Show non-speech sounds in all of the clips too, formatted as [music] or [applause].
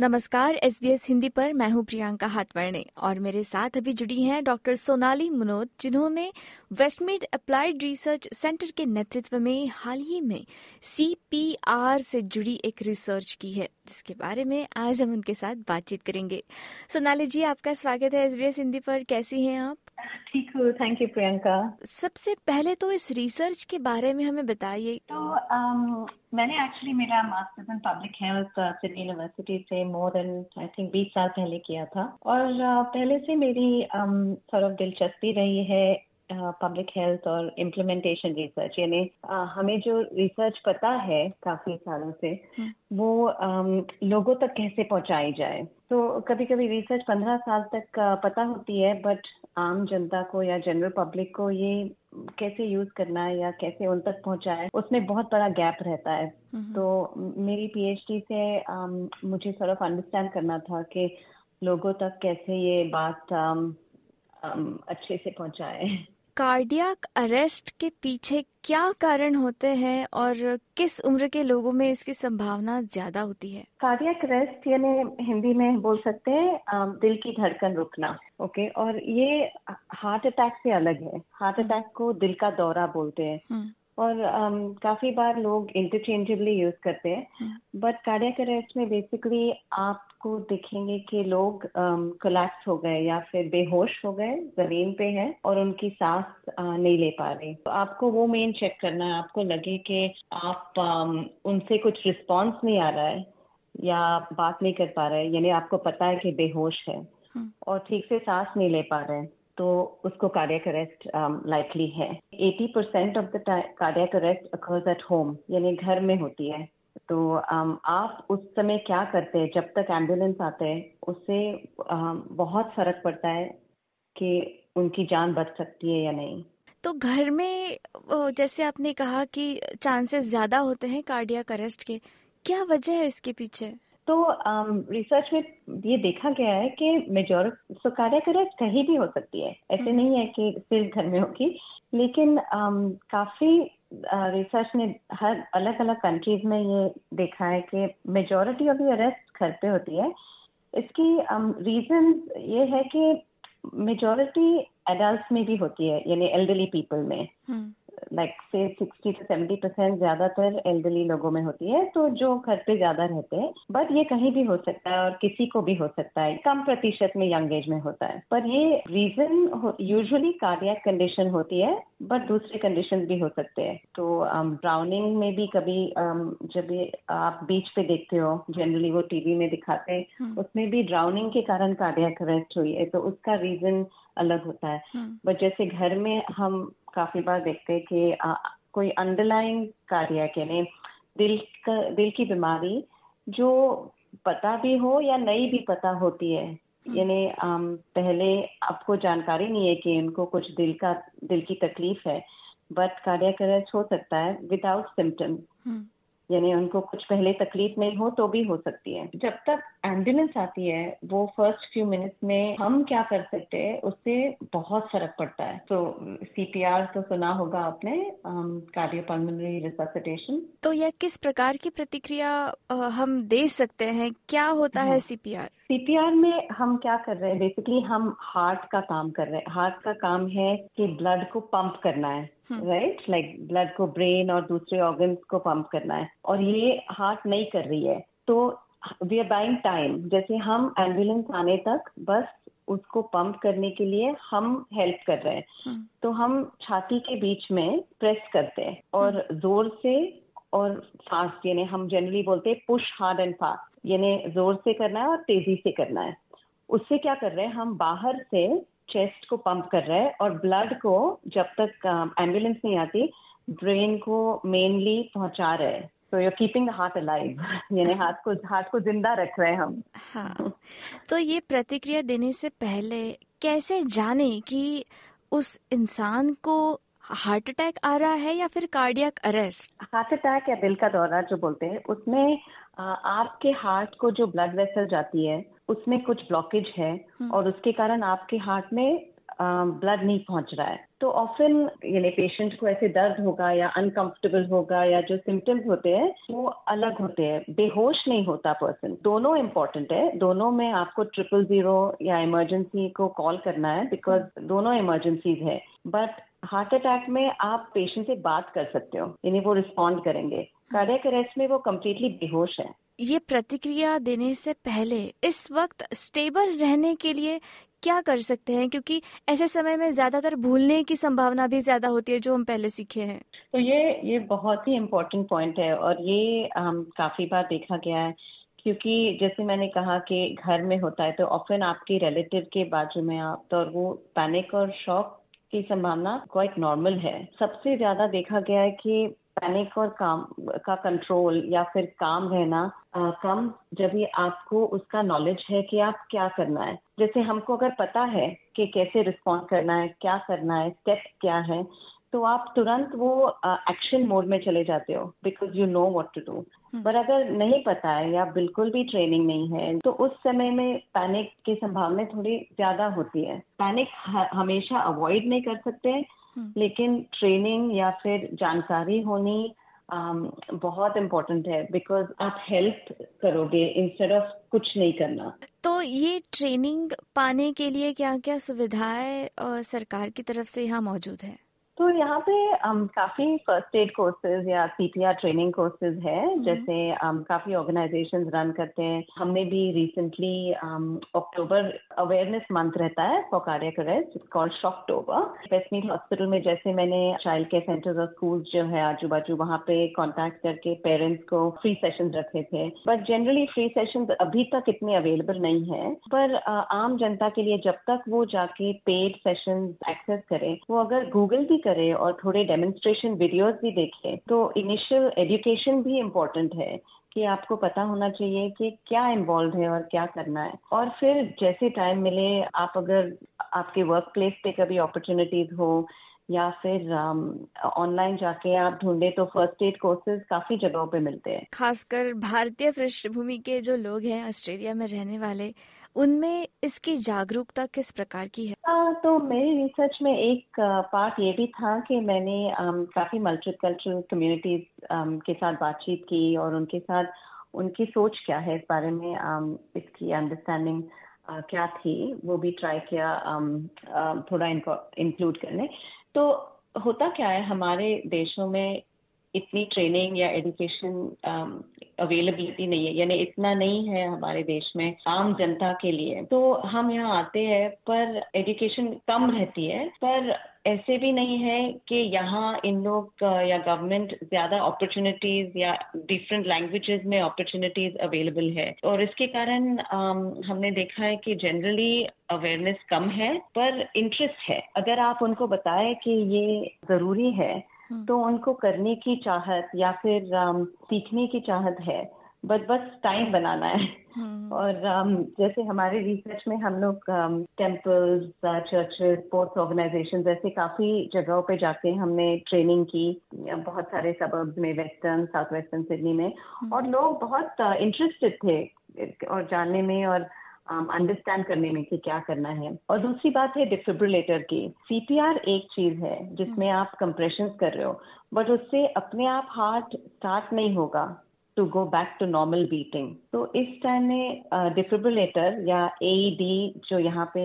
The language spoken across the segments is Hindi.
नमस्कार एस बी एस हिंदी पर मैं हूँ प्रियंका हाथवर्णे और मेरे साथ अभी जुड़ी हैं डॉक्टर सोनाली मनोज जिन्होंने वेस्टमिड अप्लाइड रिसर्च सेंटर के नेतृत्व में हाल ही में सीपीआर से जुड़ी एक रिसर्च की है, जिसके बारे में आज हम उनके साथ बातचीत करेंगे। सोनाली जी, आपका स्वागत है एस बी एस हिंदी पर। कैसी हैं आप? ठीक हूँ थैंक यू प्रियंका सबसे पहले तो इस रिसर्च के बारे में हमें बताइए। तो um, मैंने एक्चुअली मेरा masters in public health Sydney University से मोर देन आई थिंक 20 साल पहले किया था। और uh, पहले से मेरी um, दिलचस्पी रही है पब्लिक हेल्थ और इम्प्लीमेंटेशन रिसर्च यानी uh, हमें जो रिसर्च पता है काफ़ी सालों से हम्म। वो um, लोगों तक कैसे पहुंचाई जाए तो कभी कभी रिसर्च पंद्रह साल तक uh, पता होती है बट आम जनता को या जनरल पब्लिक को ये कैसे यूज़ करना है या कैसे उन तक पहुँचाए उसमें बहुत बड़ा गैप रहता है हम्म। तो मेरी पीएचडी से um, मुझे सर अंडरस्टैंड करना था कि लोगों तक कैसे ये बात um, अच्छे से पहुँचाए कार्डियक अरेस्ट के पीछे क्या कारण होते हैं और किस उम्र के लोगों में इसकी संभावना ज़्यादा होती है? कार्डियक अरेस्ट यानी हिंदी में बोल सकते हैं दिल की धड़कन रुकना ओके? और ये हार्ट अटैक से अलग है। हार्ट अटैक हम्म। को दिल का दौरा बोलते हैं। हम्म। और um, काफ़ी बार लोग इंटरचेंजेबली यूज़ करते हैं। बट कार्डियक अरेस्ट में बेसिकली आपको दिखेंगे कि लोग कोलैप्स हो गए या फिर बेहोश हो गए ज़मीन पे हैं और उनकी सांस नहीं ले पा रहे। तो आपको वो मेन चेक करना है। आपको लगे कि आप उनसे कुछ रिस्पॉन्स नहीं आ रहा है या बात नहीं कर पा रहे यानी आपको पता है कि बेहोश है हम्म। और ठीक से सांस नहीं ले पा रहे तो उसको कार्डियक अरेस्ट लाइकली है। 80 percent of the cardiac arrest occurs at home यानी घर में होती है। तो um, आप उस समय क्या करते हैं? जब तक एंबुलेंस आते हैं उससे um, बहुत फ़र्क पड़ता है कि उनकी जान बच सकती है या नहीं। तो घर में जैसे आपने कहा कि चांसेस ज़्यादा होते हैं कार्डियक अरेस्ट के क्या वजह है इसके पीछे? तो रिसर्च um, में ये देखा गया है कि मेजोर सो कार्डियक अरेस्ट कहीं भी हो सकती है। ऐसे हम्म। नहीं है कि सिर्फ़ घर में होगी लेकिन um, काफ़ी रिसर्च ने हर अलग अलग कंट्रीज़ में ये देखा है कि मेजोरिटी ऑफ़ अरेस्ट घर पे होती है इसकी रीजन um, ये है कि मेजोरिटी एडल्ट में भी होती है यानी एल्डरली पीपल में हम्म। लाइक से सिक्सटी टू सेवेंटी परसेंट ज़्यादातर एल्डरली लोगों में होती है तो जो घर पे ज़्यादा रहते हैं बट ये कहीं भी हो सकता है और किसी को भी हो सकता है कम प्रतिशत में यंग एज में होता है पर ये रीजन यूजुअली कार्डियक कंडीशन होती है बट दूसरे कंडीशन भी हो सकते हैं तो ब्राउनिंग um, में भी कभी um, जब आप बीच पे देखते हो जनरली वो टीवी में दिखाते हैं हम्म। उसमें भी ड्राउनिंग के कारण कार्डियक अरेस्ट हुई है तो उसका रीजन अलग होता है बट हम्म। जैसे घर में हम काफ़ी बार देखते हैं कि आ, कोई अंडरलाइन कार्य यानी दिल का दिल की बीमारी जो पता भी हो या नहीं भी पता होती है। हम्म। यानी पहले आपको जानकारी नहीं है कि इनको कुछ दिल का दिल की तकलीफ़ है बट कार्डियक अरेस्ट हो सकता है विदाउट सिम्टम यानी उनको कुछ पहले तकलीफ़ नहीं हो तो भी हो सकती है। जब तक एंबुलेंस आती है वो फ़र्स्ट फ्यू मिनट्स में हम क्या कर सकते हैं उससे बहुत फ़र्क पड़ता है। तो सीपीआर तो सुना होगा आपने कार्डियोपल्मोनरी रिससिटेशन तो यह किस प्रकार की प्रतिक्रिया हम दे सकते हैं? क्या होता है सीपीआर हाँ। सीपीआर में हम क्या कर रहे हैं? बेसिकली हम हार्ट का काम कर रहे हैं। हार्ट का काम है कि ब्लड को पंप करना है। राइट लाइक ब्लड को ब्रेन और दूसरे ऑर्गन्स को पंप करना है। और ये हार्ट नहीं कर रही है। तो वी आर बाइंग टाइम जैसे हम एंबुलेंस आने तक बस उसको पंप करने के लिए हम हेल्प कर रहे हैं। हम्म। तो हम छाती के बीच में प्रेस करते हैं। और हम्म। ज़ोर से और फास्ट यानी हम जनरली बोलते हैं पुश हार्ड एंड फास्ट यानी ज़ोर से करना है और तेज़ी से करना है। उससे क्या कर रहे हैं? हम बाहर से चेस्ट को पंप कर रहे हैं और ब्लड को जब तक एंबुलेंस नहीं आती ब्रेन को मेनली पहुँचा रहे हैं। तो you keeping the heart alive यानी हाथ को हार्ट को ज़िंदा रख रहे हैं हम। हाँ। तो ये प्रतिक्रिया देने से पहले कैसे जाने कि उस इंसान को हार्ट अटैक आ रहा है या फिर कार्डियक अरेस्ट हार्ट अटैक या दिल का दौरा जो बोलते हैं उसमें आपके हार्ट को जो ब्लड वेसल जाती है उसमें कुछ ब्लॉकेज है हम्म। और उसके कारण आपके हार्ट में ब्लड नहीं पहुँच रहा है। तो ऑफन यानी पेशेंट को ऐसे दर्द होगा या अनकंफर्टेबल होगा या जो सिम्टम्स होते हैं वो अलग होते हैं। बेहोश नहीं होता पर्सन दोनों इम्पोर्टेंट है। दोनों में आपको ट्रिपल ज़ीरो या इमरजेंसी को कॉल करना है बिकॉज़ दोनों इमरजेंसीज है। बट हार्ट अटैक में आप पेशेंट से बात कर सकते हो। यानी वो रिस्पॉन्ड करेंगे। कार्डियक अरेस्ट में वो कम्प्लीटली बेहोश है। ये प्रतिक्रिया देने से पहले इस वक्त स्टेबल रहने के लिए क्या कर सकते हैं? क्योंकि ऐसे समय में ज़्यादातर भूलने की संभावना भी ज़्यादा होती है जो हम पहले सीखे हैं। तो ये ये बहुत ही इम्पोर्टेंट पॉइंट है और ये um, काफ़ी बार देखा गया है। क्योंकि जैसे मैंने कहा कि घर में होता है तो ऑफन आपके रिलेटिव के बाजू में आप तो और वो पैनिक और शॉक की संभावना क्वाइट नॉर्मल है। सबसे ज़्यादा देखा गया है कि पैनिक और काम का कंट्रोल या फिर काम रहना आ, कम जब भी आपको उसका नॉलेज है कि आप क्या करना है। जैसे हमको अगर पता है कि कैसे रिस्पॉन्ड करना है क्या करना है स्टेप्स क्या है तो आप तुरंत वो एक्शन मोड में चले जाते हो because you know what to do पर अगर नहीं पता है या बिल्कुल भी ट्रेनिंग नहीं है तो उस समय में पैनिक की संभावना थोड़ी ज़्यादा होती है। पैनिक हमेशा अवॉइड नहीं कर सकते। लेकिन ट्रेनिंग या फिर जानकारी होनी um, बहुत इम्पोर्टेंट है बिकॉज़ आप हेल्प करोगे इंस्टेड ऑफ़ कुछ नहीं करना। तो ये ट्रेनिंग पाने के लिए क्या क्या सुविधाएँ सरकार की तरफ़ से यहाँ मौजूद है? तो यहाँ पे um, काफ़ी फ़र्स्ट एड कोर्सेज या सीपीआर ट्रेनिंग कोर्सेज है। जैसे um, काफ़ी ऑर्गेनाइजेशन रन करते हैं। हमने भी रिसेंटली अक्टूबर अवेयरनेस मंथ रहता है for cardiac arrest called Shocktober hospital में जैसे मैंने चाइल्ड केयर सेंटर और स्कूल जो है आजू बाजू वहाँ पे कॉन्टेक्ट करके पेरेंट्स को फ्री सेशन रखे थे। बट जनरली फ्री सेशन अभी तक इतने अवेलेबल नहीं है। पर uh, आम जनता के लिए जब तक वो जाके पेड सेशन एक्सेस करे वो अगर गूगल भी करें और थोड़े डेमोन्स्ट्रेशन वीडियोस भी देखें तो इनिशियल एजुकेशन भी इम्पोर्टेंट है कि आपको पता होना चाहिए कि क्या इन्वॉल्व है और क्या करना है। और फिर जैसे टाइम मिले आप अगर आपके वर्क प्लेस पे कभी अपॉर्चुनिटीज़ हो या फिर ऑनलाइन um, जाके आप ढूंढे तो फ़र्स्ट एड कोर्सेज काफ़ी जगहों पे मिलते हैं। खासकर भारतीय पृष्ठभूमि के जो लोग हैं ऑस्ट्रेलिया में रहने वाले उनमें इसकी जागरूकता किस प्रकार की है? आ, तो मेरी रिसर्च में एक पार्ट ये भी था कि मैंने काफ़ी मल्टीकल्चरल कम्युनिटीज के साथ बातचीत की और उनके साथ उनकी सोच क्या है इस बारे में आम, इसकी अंडरस्टैंडिंग क्या थी वो भी ट्राई किया आम, आम, थोड़ा इनको इंक्लूड करने। तो होता क्या है हमारे देशों में इतनी ट्रेनिंग या एजुकेशन अवेलेबिलिटी um, नहीं है। यानी इतना नहीं है हमारे देश में आम जनता के लिए। तो हम यहाँ आते हैं पर एजुकेशन कम रहती है। पर ऐसे भी नहीं है कि यहाँ इन लोग या गवर्नमेंट ज़्यादा अपॉर्चुनिटीज़ या डिफरेंट लैंग्वेजेस में अपॉर्चुनिटीज़ अवेलेबल है। और इसके कारण um, हमने देखा है कि जनरली अवेयरनेस कम है पर इंटरेस्ट है। अगर आप उनको बताएँ कि ये ज़रूरी है। तो उनको करने की चाहत या फिर सीखने की चाहत है बट बस टाइम बनाना है हम्म। और um, जैसे हमारे रिसर्च में हम लोग टेम्पल्स चर्चेस स्पोर्ट्स ऑर्गेनाइजेशन ऐसे काफ़ी जगहों पे जाके हमने ट्रेनिंग की बहुत सारे सबर्ब्स में वेस्टर्न साउथ वेस्टर्न सिडनी में हम्म। और लोग बहुत इंटरेस्टेड uh, थे और जानने में और अंडरस्टैंड um, करने में कि क्या करना है। और दूसरी बात है डिफिब्रिलेटर की। सीपीआर एक चीज़ है जिसमें हम्म। आप कंप्रेशन कर रहे हो बट उससे अपने आप हार्ट स्टार्ट नहीं होगा। To go back to normal beating तो इस टाइम में डिफिब्रिलेटर या ए डी जो यहाँ पे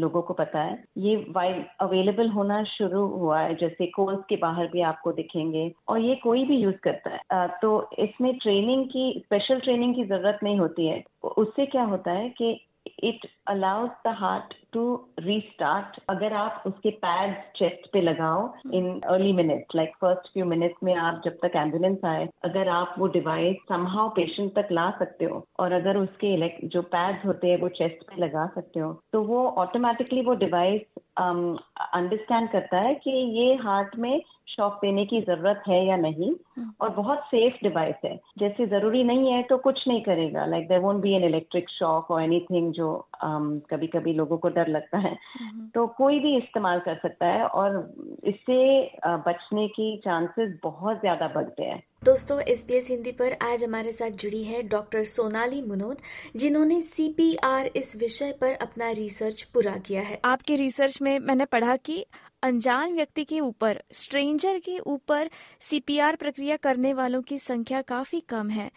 लोगों को पता है, ये वाइल अवेलेबल होना शुरू हुआ है। जैसे कोर्स के बाहर भी आपको दिखेंगे और ये कोई भी यूज़ करता है। तो इसमें ट्रेनिंग की स्पेशल ट्रेनिंग की ज़रूरत नहीं होती है। उससे क्या होता है कि it allows the heart to restart अगर आप उसके पैड चेस्ट पे लगाओ in early minutes like first few minutes में आप जब तक एंबुलेंस आए, अगर आप वो डिवाइस समहाउ पेशेंट तक ला सकते हो, और अगर उसके जो पैड्स होते हैं वो चेस्ट पे लगा सकते हो तो वो ऑटोमेटिकली वो डिवाइस अंडरस्टैंड um, करता है कि ये हार्ट में शॉक देने की ज़रूरत है या नहीं हम्म। और बहुत सेफ़ डिवाइस है जैसे ज़रूरी नहीं है तो कुछ नहीं करेगा like there won't be an electric shock और एनीथिंग जो um, कभी कभी लोगों को डर लगता है हम्म। तो कोई भी इस्तेमाल कर सकता है और इससे बचने की चांसेस बहुत ज़्यादा बढ़ते हैं दोस्तों एस बी एस हिंदी पर आज हमारे साथ जुड़ी है डॉक्टर सोनाली मुनोद जिन्होंने सी पी आर इस विषय पर अपना रिसर्च पूरा किया है। आपके रिसर्च में मैंने पढ़ा कि अनजान व्यक्ति के ऊपर स्ट्रेंजर के ऊपर सीपीआर प्रक्रिया करने वालों की संख्या काफ़ी कम है।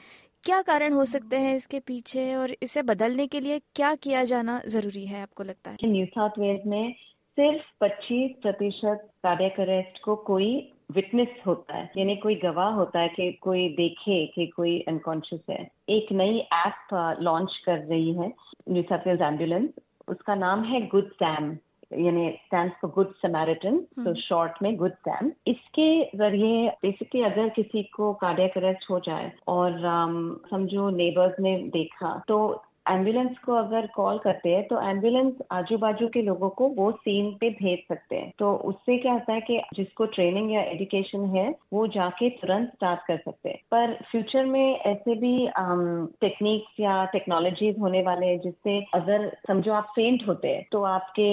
क्या कारण हो सकते हैं इसके पीछे और इसे बदलने के लिए क्या किया जाना ज़रूरी है आपको लगता है? न्यू साउथ वेल्स में सिर्फ़ 25 प्रतिशत कार्डियक अरेस्ट को कोई विटनेस होता है यानी कोई गवाह होता है कि कोई देखे कि कोई अनकॉन्शियस है। एक नई ऐप लॉन्च कर रही है न्यू वेल्स एंबुलेंस उसका नाम है गुड सैम यानी स्टैंड फॉर गुड समैरिटन तो शॉर्ट में गुड सैम इसके ज़रिए बेसिकली अगर किसी को कार्डियक अरेस्ट हो जाए और um, समझो नेबर्स ने देखा तो एंबुलेंस को अगर कॉल करते हैं तो एंबुलेंस आजू बाजू के लोगों को वो सीन पे भेज सकते हैं। तो उससे क्या होता है कि जिसको ट्रेनिंग या एजुकेशन है वो जाके तुरंत स्टार्ट कर सकते हैं। पर फ्यूचर में ऐसे भी टेक्निक्स um, या टेक्नोलॉजीज़ होने वाले हैं जिससे अगर समझो आप फेंट होते हैं तो आपके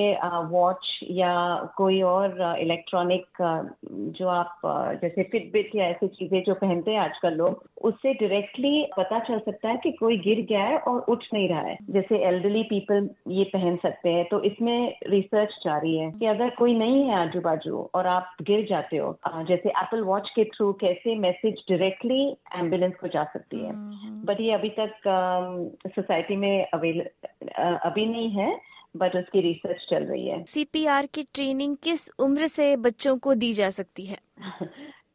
वॉच uh, या कोई और इलेक्ट्रॉनिक uh, uh, जो आप जैसे फिटबिट या ऐसी चीज़ें जो पहनते हैं आजकल लोग उससे डायरेक्टली पता चल सकता है कि कोई गिर गया है और उठ रहा है। जैसे एल्डरली पीपल ये पहन सकते हैं तो इसमें रिसर्च जारी है कि अगर कोई नहीं है आजू बाजू और आप गिर जाते हो जैसे एप्पल वॉच के थ्रू कैसे मैसेज डायरेक्टली एंबुलेंस को जा सकती है। बट। ये अभी तक सोसाइटी में अवेल अभी नहीं है बट उसकी रिसर्च चल रही है। सीपीआर की ट्रेनिंग किस उम्र से बच्चों को दी जा सकती है? [laughs]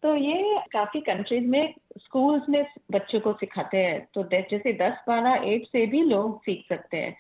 तो ये काफ़ी कंट्रीज़ में स्कूल्स में बच्चों को सिखाते हैं तो जैसे दस बारह एज से भी लोग सीख सकते हैं।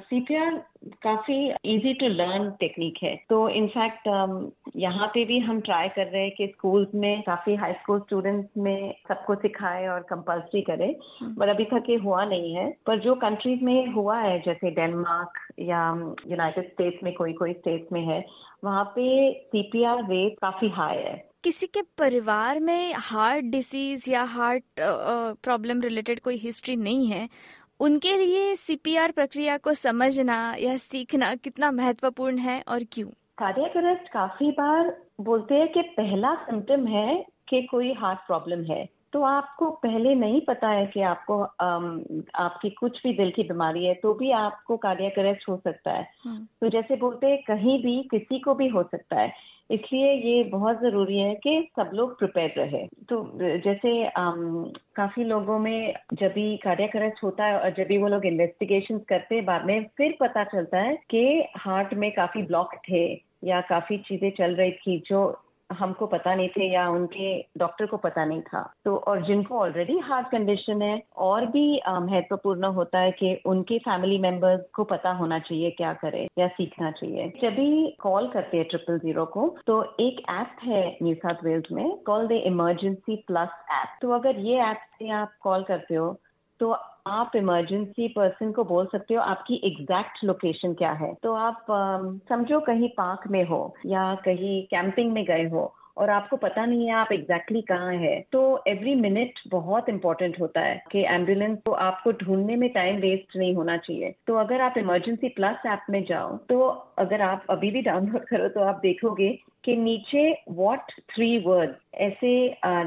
सीपीआर हम्म। काफ़ी इजी टू लर्न टेक्निक है। तो इनफैक्ट um, यहाँ पे भी हम ट्राई कर रहे हैं कि स्कूल्स में काफ़ी हाई स्कूल स्टूडेंट्स में सबको सिखाए और कंपल्सरी करे। पर हम्म। अभी तक ये हुआ नहीं है। पर जो कंट्रीज़ में हुआ है जैसे डेनमार्क या यूनाइटेड स्टेट्स में कोई कोई स्टेट्स में है वहाँ पे सीपीआर रेट काफ़ी हाई है। किसी के परिवार में हार्ट डिसीज या हार्ट प्रॉब्लम रिलेटेड कोई हिस्ट्री नहीं है उनके लिए सीपीआर प्रक्रिया को समझना या सीखना कितना महत्वपूर्ण है और क्यों? कार्डियक अरेस्ट काफ़ी बार बोलते हैं कि पहला सिम्टम है कि कोई हार्ट प्रॉब्लम है। तो आपको पहले नहीं पता है कि आपको आम, आपकी कुछ भी दिल की बीमारी है तो भी आपको कार्डियक अरेस्ट हो सकता है। हम्म। तो जैसे बोलते हैं कहीं भी किसी को भी हो सकता है। इसलिए ये बहुत ज़रूरी है कि सब लोग प्रिपेयर रहे। तो जैसे आम, काफ़ी लोगों में जब भी कार्यक्रम होता है और जब भी वो लोग इन्वेस्टिगेशन करते हैं बाद में फिर पता चलता है कि हार्ट में काफ़ी ब्लॉक थे या काफ़ी चीज़ें चल रही थी जो हमको पता नहीं थे या उनके डॉक्टर को पता नहीं था। तो और जिनको ऑलरेडी हार्ट कंडीशन है, और भी महत्वपूर्ण होता है कि उनके फैमिली मेंबर्स को पता होना चाहिए क्या करे या सीखना चाहिए। जब भी कॉल करते हैं ट्रिपल ज़ीरो को तो एक ऐप है न्यू साउथ वेल्स में call the emergency plus app तो अगर ये ऐप से आप कॉल करते हो तो आप इमरजेंसी पर्सन को बोल सकते हो, आपकी एग्जैक्ट लोकेशन क्या है? तो आप समझो कहीं पार्क में हो या कहीं कैंपिंग में गए हो और आपको पता नहीं है आप एग्जैक्टली exactly कहाँ है तो एवरी मिनट बहुत इंपॉर्टेंट होता है कि एंबुलेंस को आपको ढूँढने में टाइम वेस्ट नहीं होना चाहिए। तो अगर आप इमरजेंसी प्लस ऐप में जाओ तो अगर आप अभी भी डाउनलोड करो तो आप देखोगे कि नीचे वॉट थ्री वर्ड ऐसे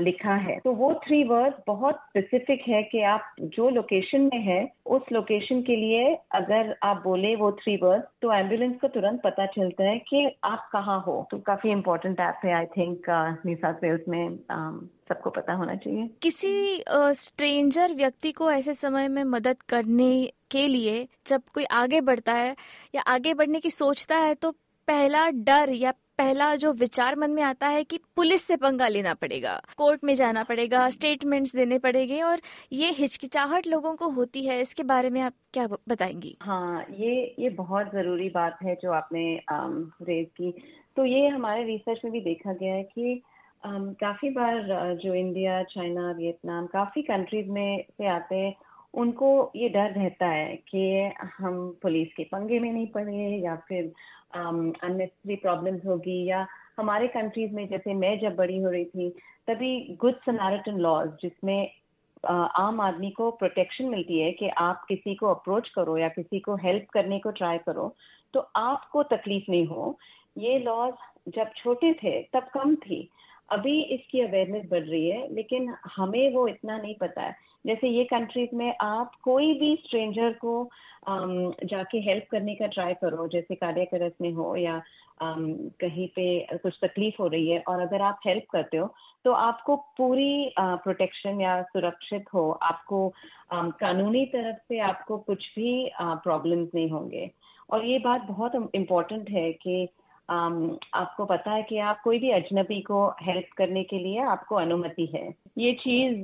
लिखा है। तो वो थ्री वर्ड बहुत स्पेसिफिक है कि आप जो लोकेशन में है, उस लोकेशन के लिए अगर आप बोले वो थ्री वर्ड तो एंबुलेंस को तुरंत पता चलता है कि आप कहाँ हो। तो काफ़ी इम्पोर्टेंट ऐप है I think New South Wales में सबको पता होना चाहिए। किसी स्ट्रेंजर व्यक्ति को ऐसे समय में मदद करने के लिए जब कोई आगे बढ़ता है या आगे बढ़ने की सोचता है तो पहला डर या पहला जो विचार मन में आता है कि पुलिस से पंगा लेना पड़ेगा कोर्ट में जाना पड़ेगा स्टेटमेंट्स देने पड़ेंगे और ये हिचकिचाहट लोगों को होती है इसके बारे में आप क्या बताएँगी? हाँ ये ये बहुत ज़रूरी बात है जो आपने रेज की। तो ये हमारे रिसर्च में भी देखा गया है कि um, काफ़ी बार जो इंडिया चाइना वियतनाम काफ़ी कंट्रीज़ में से आते हैं उनको ये डर रहता है कि हम पुलिस के पंगे में नहीं पड़े या फिर अननेसेसरी um, प्रॉब्लम्स होगी या हमारे कंट्रीज़ में जैसे मैं जब बड़ी हो रही थी तभी गुड सनारिटन लॉज जिसमें uh, आम आदमी को प्रोटेक्शन मिलती है कि आप किसी को अप्रोच करो या किसी को हेल्प करने को ट्राई करो तो आपको तकलीफ़ नहीं हो। ये लॉज जब छोटे थे तब कम थी। अभी इसकी अवेयरनेस बढ़ रही है लेकिन हमें वो इतना नहीं पता है। जैसे ये कंट्रीज़ में आप कोई भी स्ट्रेंजर को um, जाके हेल्प करने का ट्राई करो जैसे कार्डियक अरेस्ट में हो या um, कहीं पे कुछ तकलीफ़ हो रही है और अगर आप हेल्प करते हो तो आपको पूरी प्रोटेक्शन uh, या सुरक्षित हो। आपको um, कानूनी तरफ़ से आपको कुछ भी प्रॉब्लम्स uh, नहीं होंगे। और ये बात बहुत इम्पोर्टेंट है कि Um, आपको पता है कि आप कोई भी अजनबी को हेल्प करने के लिए आपको अनुमति है। ये चीज़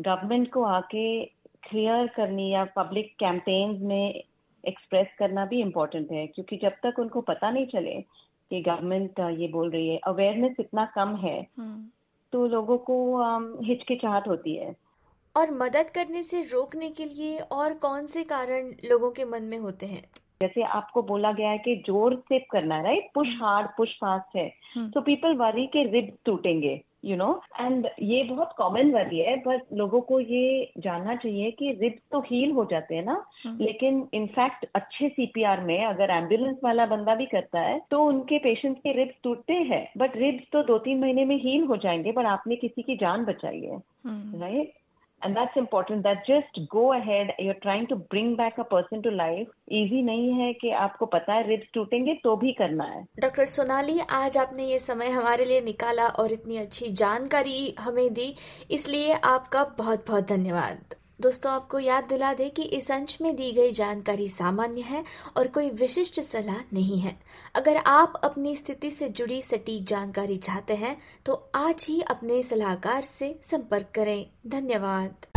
गवर्नमेंट um, को आके क्लियर करनी या पब्लिक कैंपेन्स में एक्सप्रेस करना भी इम्पोर्टेंट है क्योंकि जब तक उनको पता नहीं चले कि गवर्नमेंट ये बोल रही है अवेयरनेस इतना कम है हम्म। तो लोगों को um, हिचकिचाहट होती है। और मदद करने से रोकने के लिए और कौन से कारण लोगों के मन में होते हैं? जैसे आपको बोला गया है कि ज़ोर से करना है right push hard push fast है। तो पीपल वरी के रिब्स टूटेंगे यू नो एंड ये बहुत कॉमन वरी है बट लोगों को ये जानना चाहिए कि रिब्स तो हील हो जाते हैं ना। हम्म। लेकिन इनफैक्ट अच्छे सीपीआर में अगर एंबुलेंस वाला बंदा भी करता है तो उनके पेशेंट्स के रिब्स टूटते हैं। बट रिब्स तो दो तीन महीने में हील हो जाएँगे बट आपने किसी की जान बचाई है। Right hmm. That's important that just go ahead you're trying to bring back a person to life easy नहीं है कि आपको पता है रिब्स टूटेंगे तो भी करना है डॉक्टर सोनाली, आज आपने ये समय हमारे लिए निकाला और इतनी अच्छी जानकारी हमें दी, इसलिए आपका बहुत बहुत धन्यवाद दोस्तों, आपको याद दिला दे कि इस अंश में दी गई जानकारी सामान्य है और कोई विशिष्ट सलाह नहीं है। अगर आप अपनी स्थिति से जुड़ी सटीक जानकारी चाहते हैं तो आज ही अपने सलाहकार से संपर्क करें। धन्यवाद।